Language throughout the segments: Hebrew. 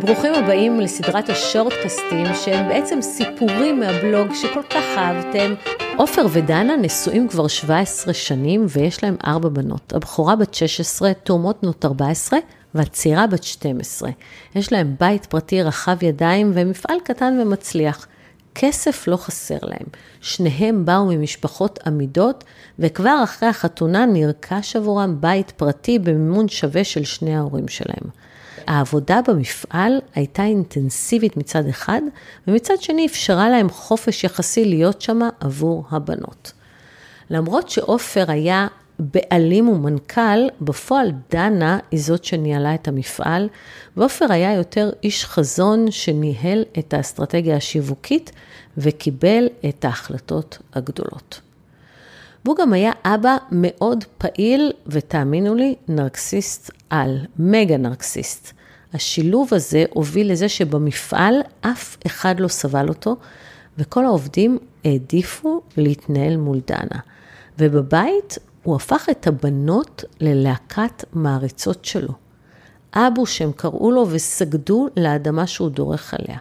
ברוכים הבאים לסדרת השורטקסטים שהם בעצם סיפורים מהבלוג שכל כך אהבתם. עופר ודנה נשואים כבר 17 שנים ויש להם ארבע בנות. הבכורה בת 16, תאומות בנות 14 והצעירה בת 12. יש להם בית פרטי רחב ידיים ומפעל קטן ומצליח. כסף לא חסר להם. שניהם באו ממשפחות עמידות, וכבר אחרי החתונה נרכש עבורם בית פרטי במימון שווה של שני ההורים שלהם. העבודה במפעל הייתה אינטנסיבית מצד אחד, ומצד שני אפשרה להם חופש יחסי להיות שם עבור הבנות. למרות שעופר היה בעלים ומנכ"ל, בפועל דנה היא זאת שניהלה את המפעל, ועופר היה יותר איש חזון שניהל את האסטרטגיה השיווקית וקיבל את ההחלטות הגדולות. והוא גם היה אבא מאוד פעיל, ותאמינו לי, נרקסיסט על, מגה נרקסיסט. השילוב הזה הוביל לזה שבמפעל אף אחד לא סבל אותו, וכל העובדים העדיפו להתנהל מול דנה. ובבית הוא הפך את הבנות ללהקת מעריצות שלו. אבו שהם קראו לו וסגדו לאדמה שהוא דורך עליה.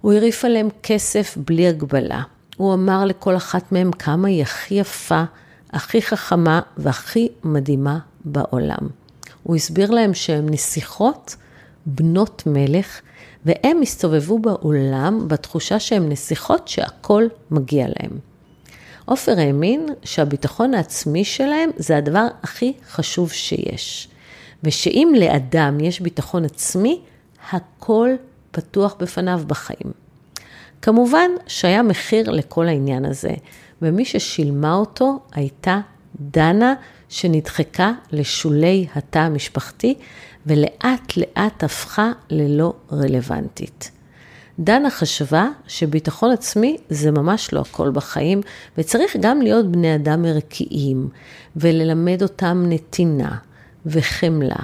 הוא הרעיף עליהם כסף בלי הגבלה. הוא אמר לכל אחת מהם כמה היא הכי יפה, הכי חכמה והכי מדהימה בעולם. הוא הסביר להם שהן נסיכות בנות מלך, והם הסתובבו בעולם בתחושה שהן נסיכות שהכל מגיע להם. עופר האמין שהביטחון העצמי שלהם זה הדבר הכי חשוב שיש, ושאם לאדם יש ביטחון עצמי, הכל פתוח בפניו בחיים. כמובן שהיה מחיר לכל העניין הזה, ומי ששילמה אותו הייתה דנה, שנדחקה לשולי התא המשפחתי, ולאט לאט הפכה ללא רלוונטית. דנה חשבה שביטחון עצמי זה ממש לא הכל בחיים, וצריך גם להיות בני אדם ערכיים, וללמד אותם נתינה, וחמלה,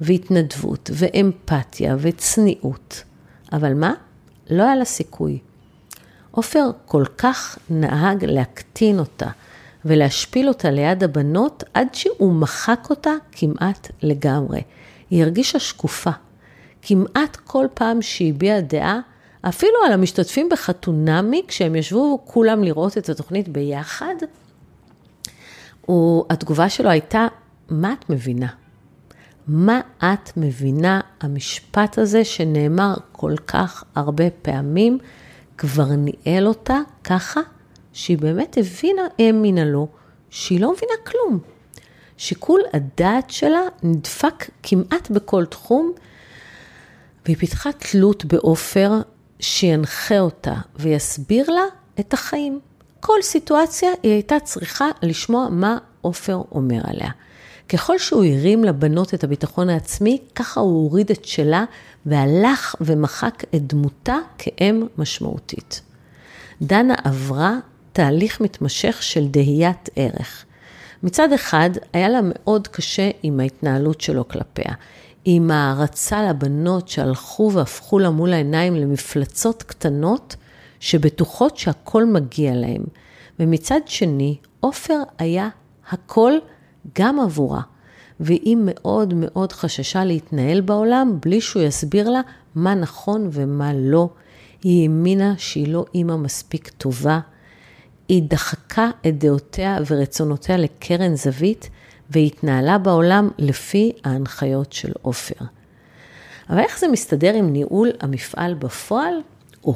והתנדבות, ואמפתיה, וצניעות. אבל מה? לא היה לה סיכוי. עופר כל כך נהג להקטין אותה ולהשפיל אותה ליד הבנות, עד שהוא מחק אותה כמעט לגמרי. היא הרגישה שקופה. כמעט כל פעם שהיא הביעה דעה, אפילו על המשתתפים בחתונמי, כשהם ישבו כולם לראות את התוכנית ביחד, התגובה שלו הייתה, מה את מבינה? מה את מבינה? המשפט הזה שנאמר כל כך הרבה פעמים, כבר ניהל אותה ככה, שהיא באמת הבינה, האמינה לו, שהיא לא מבינה כלום. שיקול הדעת שלה נדפק כמעט בכל תחום, והיא פיתחה תלות בעופר שינחה אותה ויסביר לה את החיים. כל סיטואציה היא הייתה צריכה לשמוע מה עופר אומר עליה. ככל שהוא הרים לבנות את הביטחון העצמי, ככה הוא הוריד את שלה והלך ומחק את דמותה כאם משמעותית. דנה עברה תהליך מתמשך של דהיית ערך. מצד אחד, היה לה מאוד קשה עם ההתנהלות שלו כלפיה. עם הערצה לבנות שהלכו והפכו לה מול העיניים למפלצות קטנות, שבטוחות שהכל מגיע להם. ומצד שני, עופר היה הכל גם עבורה. והיא מאוד מאוד חששה להתנהל בעולם בלי שהוא יסביר לה מה נכון ומה לא. היא האמינה שהיא לא אימא מספיק טובה. היא דחקה את דעותיה ורצונותיה לקרן זווית, והתנהלה בעולם לפי ההנחיות של עופר. אבל איך זה מסתדר עם ניהול המפעל בפועל? או,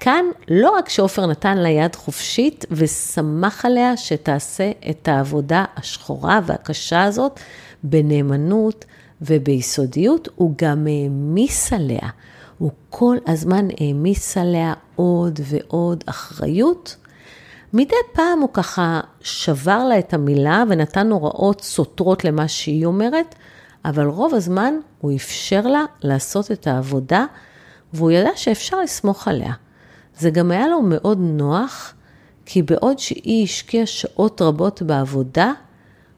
כאן לא רק שעופר נתן לה יד חופשית ושמח עליה שתעשה את העבודה השחורה והקשה הזאת בנאמנות וביסודיות, הוא גם העמיס עליה. הוא כל הזמן העמיס עליה עוד ועוד אחריות מדי פעם הוא ככה שבר לה את המילה ונתן הוראות סותרות למה שהיא אומרת, אבל רוב הזמן הוא אפשר לה לעשות את העבודה, והוא ידע שאפשר לסמוך עליה. זה גם היה לו מאוד נוח, כי בעוד שהיא השקיעה שעות רבות בעבודה,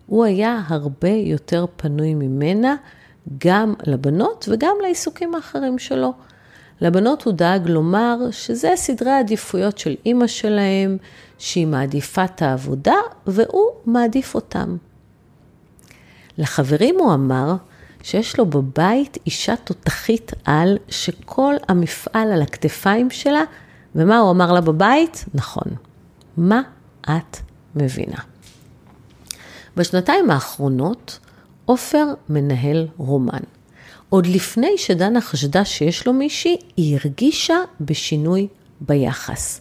הוא היה הרבה יותר פנוי ממנה, גם לבנות וגם לעיסוקים האחרים שלו. לבנות הוא דאג לומר שזה סדרי העדיפויות של אימא שלהם, שהיא מעדיפה את העבודה והוא מעדיף אותם. לחברים הוא אמר שיש לו בבית אישה תותחית על, שכל המפעל על הכתפיים שלה, ומה הוא אמר לה בבית? נכון, מה את מבינה? בשנתיים האחרונות, עופר מנהל רומן. עוד לפני שדנה חשדה שיש לו מישהי, היא הרגישה בשינוי ביחס.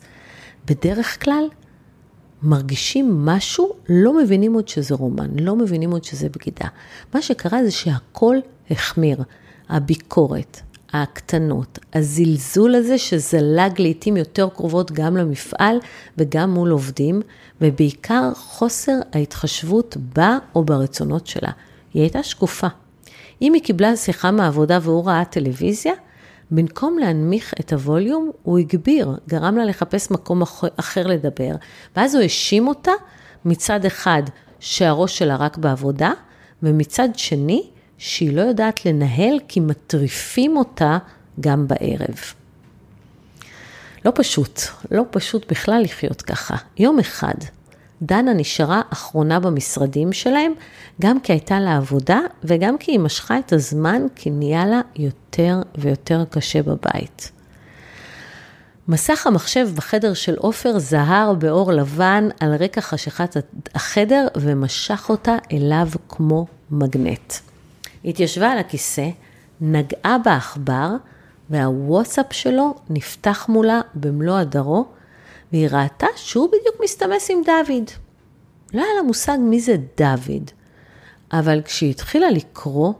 בדרך כלל, מרגישים משהו, לא מבינים עוד שזה רומן, לא מבינים עוד שזה בגידה. מה שקרה זה שהכל החמיר. הביקורת, הקטנות, הזלזול הזה שזלג לעיתים יותר קרובות גם למפעל וגם מול עובדים, ובעיקר חוסר ההתחשבות בה או ברצונות שלה. היא הייתה שקופה. אם היא קיבלה שיחה מהעבודה והוא ראה טלוויזיה, במקום להנמיך את הווליום, הוא הגביר, גרם לה לחפש מקום אחר לדבר, ואז הוא האשים אותה מצד אחד שהראש שלה רק בעבודה, ומצד שני שהיא לא יודעת לנהל כי מטריפים אותה גם בערב. לא פשוט, לא פשוט בכלל לחיות ככה. יום אחד, דנה נשארה אחרונה במשרדים שלהם, גם כי הייתה לה עבודה וגם כי היא משכה את הזמן, כי נהיה לה יותר ויותר קשה בבית. מסך המחשב בחדר של עופר זהר באור לבן על רקע חשכת החדר ומשך אותה אליו כמו מגנט. היא התיישבה על הכיסא, נגעה בעכבר, והוואטסאפ שלו נפתח מולה במלוא הדרו, והיא ראתה שהוא בדיוק מסתמס עם דוד. לא היה לה מושג מי זה דוד, אבל כשהיא התחילה לקרוא,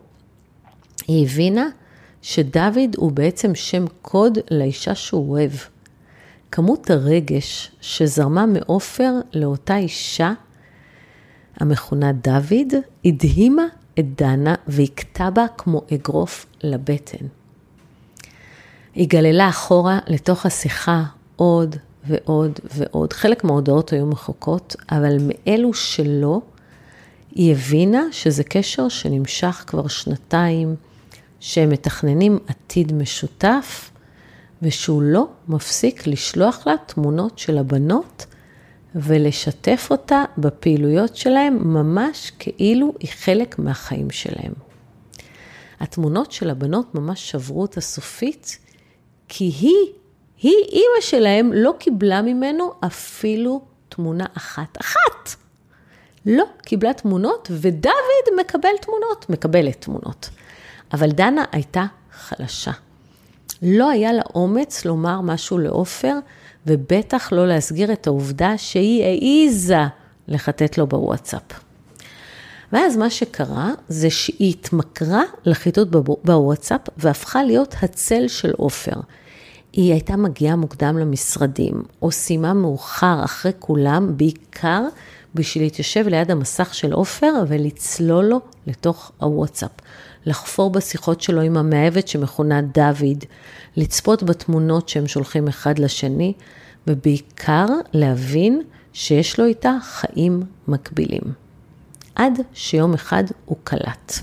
היא הבינה שדוד הוא בעצם שם קוד לאישה שהוא אוהב. כמות הרגש שזרמה מעופר לאותה אישה, המכונה דוד, הדהימה את דנה והכתה בה כמו אגרוף לבטן. היא גללה אחורה לתוך השיחה עוד ועוד ועוד. חלק מההודעות היו מחוקות, אבל מאלו שלא, היא הבינה שזה קשר שנמשך כבר שנתיים, שהם מתכננים עתיד משותף, ושהוא לא מפסיק לשלוח לה תמונות של הבנות ולשתף אותה בפעילויות שלהם ממש כאילו היא חלק מהחיים שלהם. התמונות של הבנות ממש שברו אותה סופית, כי היא, היא אימא שלהם לא קיבלה ממנו אפילו תמונה אחת. אחת! לא קיבלה תמונות, ודוד מקבל תמונות, מקבלת תמונות. אבל דנה הייתה חלשה. לא היה לה אומץ לומר משהו לעופר, ובטח לא להסגיר את העובדה שהיא העיזה לחטט לו בוואטסאפ. ואז מה שקרה זה שהיא התמכרה לחיטוט בוואטסאפ והפכה להיות הצל של עופר. היא הייתה מגיעה מוקדם למשרדים, או סיימה מאוחר אחרי כולם, בעיקר בשביל להתיישב ליד המסך של עופר ולצלול לו לתוך הוואטסאפ. לחפור בשיחות שלו עם המאהבת שמכונה דוד, לצפות בתמונות שהם שולחים אחד לשני, ובעיקר להבין שיש לו איתה חיים מקבילים. עד שיום אחד הוא קלט.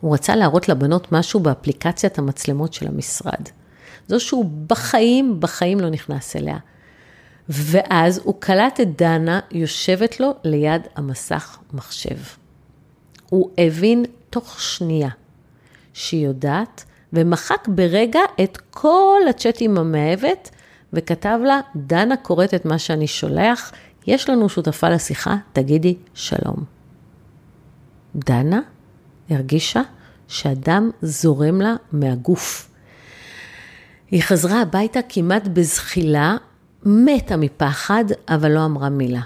הוא רצה להראות לבנות משהו באפליקציית המצלמות של המשרד. זו שהוא בחיים, בחיים לא נכנס אליה. ואז הוא קלט את דנה יושבת לו ליד המסך מחשב. הוא הבין תוך שנייה שהיא יודעת, ומחק ברגע את כל הצ'אט עם המאהבת, וכתב לה, דנה קוראת את מה שאני שולח, יש לנו שותפה לשיחה, תגידי שלום. דנה הרגישה שהדם זורם לה מהגוף. היא חזרה הביתה כמעט בזחילה, מתה מפחד, אבל לא אמרה מילה.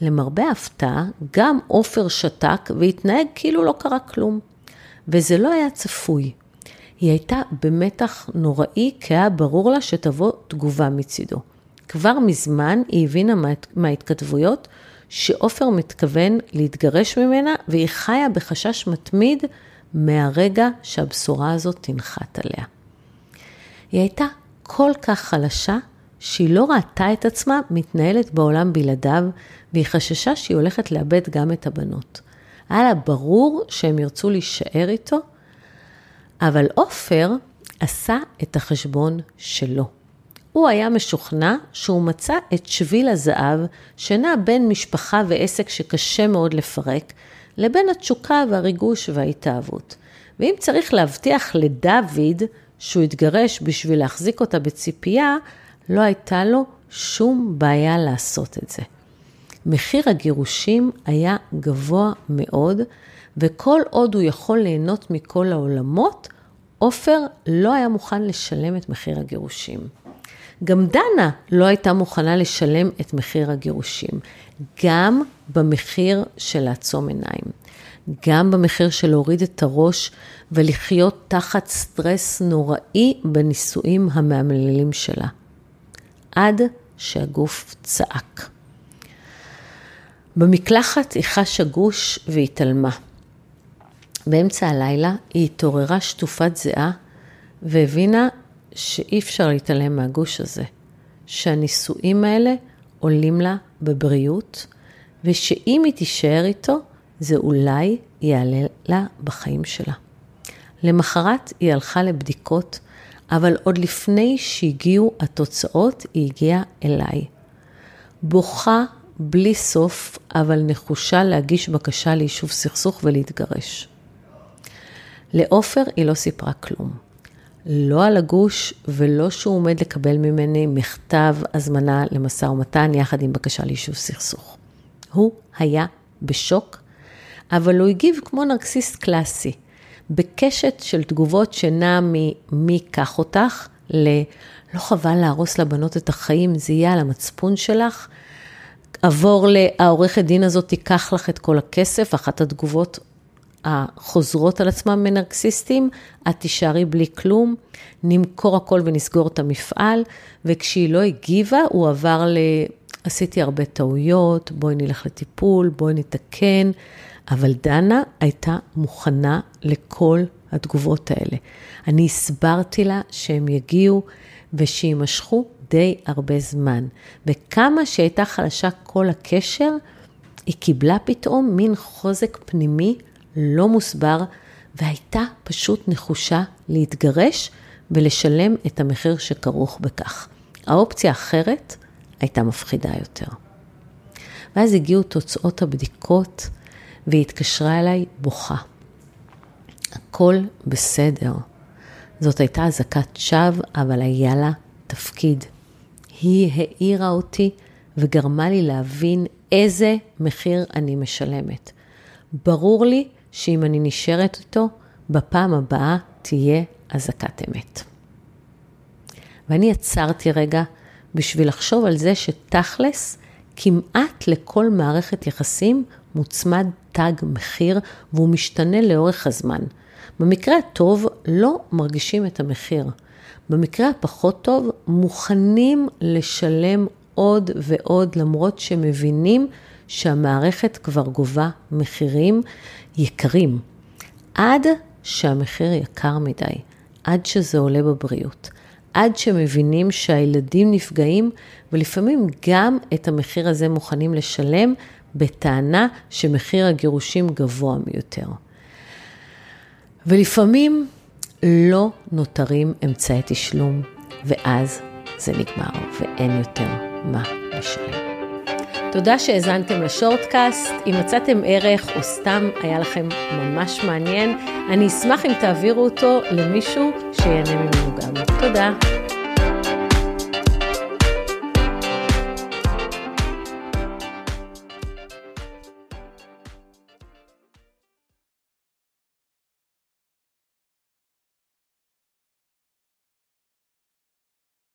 למרבה ההפתעה, גם עופר שתק והתנהג כאילו לא קרה כלום. וזה לא היה צפוי. היא הייתה במתח נוראי, כי היה ברור לה שתבוא תגובה מצידו. כבר מזמן היא הבינה מההתכתבויות שעופר מתכוון להתגרש ממנה, והיא חיה בחשש מתמיד מהרגע שהבשורה הזאת תנחת עליה. היא הייתה כל כך חלשה, שהיא לא ראתה את עצמה מתנהלת בעולם בלעדיו, והיא חששה שהיא הולכת לאבד גם את הבנות. היה לה ברור שהם ירצו להישאר איתו, אבל עופר עשה את החשבון שלו. הוא היה משוכנע שהוא מצא את שביל הזהב שנע בין משפחה ועסק שקשה מאוד לפרק, לבין התשוקה והריגוש וההתאהבות. ואם צריך להבטיח לדוד שהוא יתגרש בשביל להחזיק אותה בציפייה, לא הייתה לו שום בעיה לעשות את זה. מחיר הגירושים היה גבוה מאוד, וכל עוד הוא יכול ליהנות מכל העולמות, עופר לא היה מוכן לשלם את מחיר הגירושים. גם דנה לא הייתה מוכנה לשלם את מחיר הגירושים, גם במחיר של לעצום עיניים, גם במחיר של להוריד את הראש ולחיות תחת סטרס נוראי בנישואים המאמללים שלה. עד שהגוף צעק. במקלחת היא חשה גוש והתעלמה. באמצע הלילה היא התעוררה שטופת זיעה והבינה שאי אפשר להתעלם מהגוש הזה, שהנישואים האלה עולים לה בבריאות, ושאם היא תישאר איתו, זה אולי יעלה לה בחיים שלה. למחרת היא הלכה לבדיקות, אבל עוד לפני שהגיעו התוצאות, היא הגיעה אליי. בוכה בלי סוף, אבל נחושה להגיש בקשה ליישוב סכסוך ולהתגרש. לעופר היא לא סיפרה כלום. לא על הגוש ולא שהוא עומד לקבל ממני מכתב הזמנה למשא ומתן יחד עם בקשה ליישוב סכסוך. הוא היה בשוק, אבל הוא הגיב כמו נרקסיסט קלאסי, בקשת של תגובות שנע ממי קח אותך? ל... לא חבל להרוס לבנות את החיים, זה יהיה על המצפון שלך. עבור לעורכת דין הזאת, תיקח לך את כל הכסף, אחת התגובות החוזרות על עצמם מנרקסיסטים, את תישארי בלי כלום, נמכור הכל ונסגור את המפעל, וכשהיא לא הגיבה, הוא עבר ל... עשיתי הרבה טעויות, בואי נלך לטיפול, בואי נתקן, אבל דנה הייתה מוכנה לכל התגובות האלה. אני הסברתי לה שהם יגיעו ושיימשכו די הרבה זמן. וכמה שהייתה חלשה כל הקשר, היא קיבלה פתאום מין חוזק פנימי לא מוסבר, והייתה פשוט נחושה להתגרש ולשלם את המחיר שכרוך בכך. האופציה האחרת הייתה מפחידה יותר. ואז הגיעו תוצאות הבדיקות, והיא התקשרה אליי בוכה. הכל בסדר. זאת הייתה אזעקת שווא, אבל היה לה תפקיד. היא העירה אותי וגרמה לי להבין איזה מחיר אני משלמת. ברור לי שאם אני נשארת איתו, בפעם הבאה תהיה אזעקת אמת. ואני עצרתי רגע בשביל לחשוב על זה שתכלס, כמעט לכל מערכת יחסים מוצמד תג מחיר והוא משתנה לאורך הזמן. במקרה הטוב לא מרגישים את המחיר. במקרה הפחות טוב מוכנים לשלם עוד ועוד למרות שמבינים שהמערכת כבר גובה מחירים יקרים. עד שהמחיר יקר מדי, עד שזה עולה בבריאות, עד שמבינים שהילדים נפגעים, ולפעמים גם את המחיר הזה מוכנים לשלם בטענה שמחיר הגירושים גבוה מיותר. ולפעמים לא נותרים אמצעי תשלום, ואז זה נגמר ואין יותר מה לשלם. תודה שהאזנתם לשורטקאסט. אם מצאתם ערך או סתם היה לכם ממש מעניין, אני אשמח אם תעבירו אותו למישהו שיהנה ממנו גם. תודה.